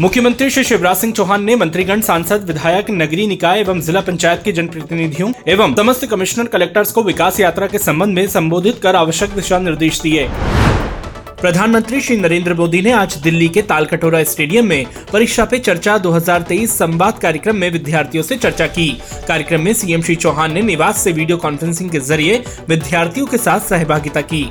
मुख्यमंत्री श्री शिवराज सिंह चौहान ने मंत्रीगण, सांसद, विधायक, नगरीय निकाय एवं जिला पंचायत के जनप्रतिनिधियों एवं समस्त कमिश्नर कलेक्टर्स को विकास यात्रा के संबंध में संबोधित कर आवश्यक दिशा निर्देश दिए। प्रधानमंत्री श्री नरेंद्र मोदी ने आज दिल्ली के तालकटोरा स्टेडियम में परीक्षा पे चर्चा 2023 संवाद कार्यक्रम में विद्यार्थियों से चर्चा की। कार्यक्रम में सीएम श्री चौहान ने निवास से वीडियो कॉन्फ्रेंसिंग के ज़रिए विद्यार्थियों के साथ सहभागिता की।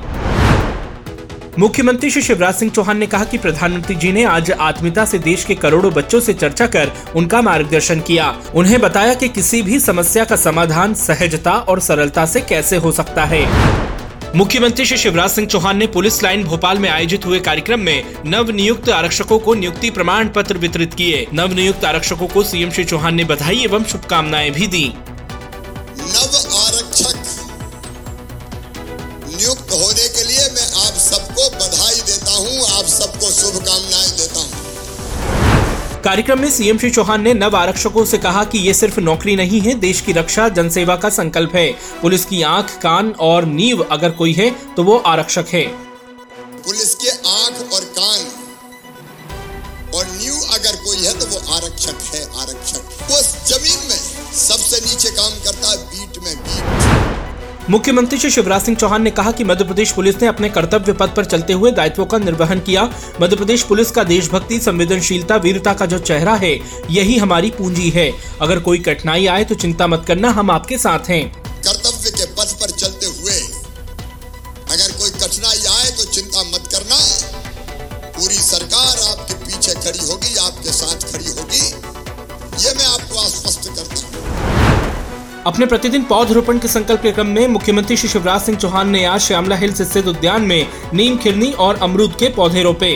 मुख्यमंत्री श्री शिवराज सिंह चौहान ने कहा कि प्रधानमंत्री जी ने आज आत्मीयता से देश के करोड़ों बच्चों से चर्चा कर उनका मार्गदर्शन किया। उन्हें बताया कि किसी भी समस्या का समाधान सहजता और सरलता से कैसे हो सकता है। मुख्यमंत्री श्री शिवराज सिंह चौहान ने पुलिस लाइन भोपाल में आयोजित हुए कार्यक्रम में नव नियुक्त आरक्षकों को नियुक्ति प्रमाण पत्र वितरित किए। नव नियुक्त आरक्षकों को सीएम श्री चौहान ने बधाई एवं शुभकामनाएँ भी दी। सबको शुभकामनाएँ देता हूँ। कार्यक्रम में सीएम श्री चौहान ने नव आरक्षकों से कहा कि ये सिर्फ़ नौकरी नहीं है देश की रक्षा जनसेवा का संकल्प है। पुलिस की आँख कान और नींव अगर कोई है तो वो आरक्षक है। पुलिस के आँख और कान और न्यू अगर कोई है तो वो आरक्षक है आरक्षक। वो ज़मीन में सबसे नीचे काम करता है बीट में मुख्यमंत्री श्री शिवराज सिंह चौहान ने कहा कि मध्य प्रदेश पुलिस ने अपने कर्तव्य पथ पर चलते हुए दायित्वों का निर्वहन किया। मध्य प्रदेश पुलिस का देशभक्ति, संवेदनशीलता, वीरता का जो चेहरा है, यही हमारी पूंजी है। अगर कोई कठिनाई आए तो चिंता मत करना, हम आपके साथ हैं। कर्तव्य के पथ पर चलते हुए अगर कोई कठिनाई आए तो चिंता मत करना। पूरी सरकार आपके अपने प्रतिदिन पौधरोपण के संकल्प के क्रम में मुख्यमंत्री श्री शिवराज सिंह चौहान ने आज श्यामला हिल्स स्थित उद्यान में नीम खिरनी और अमरूद के पौधे रोपे।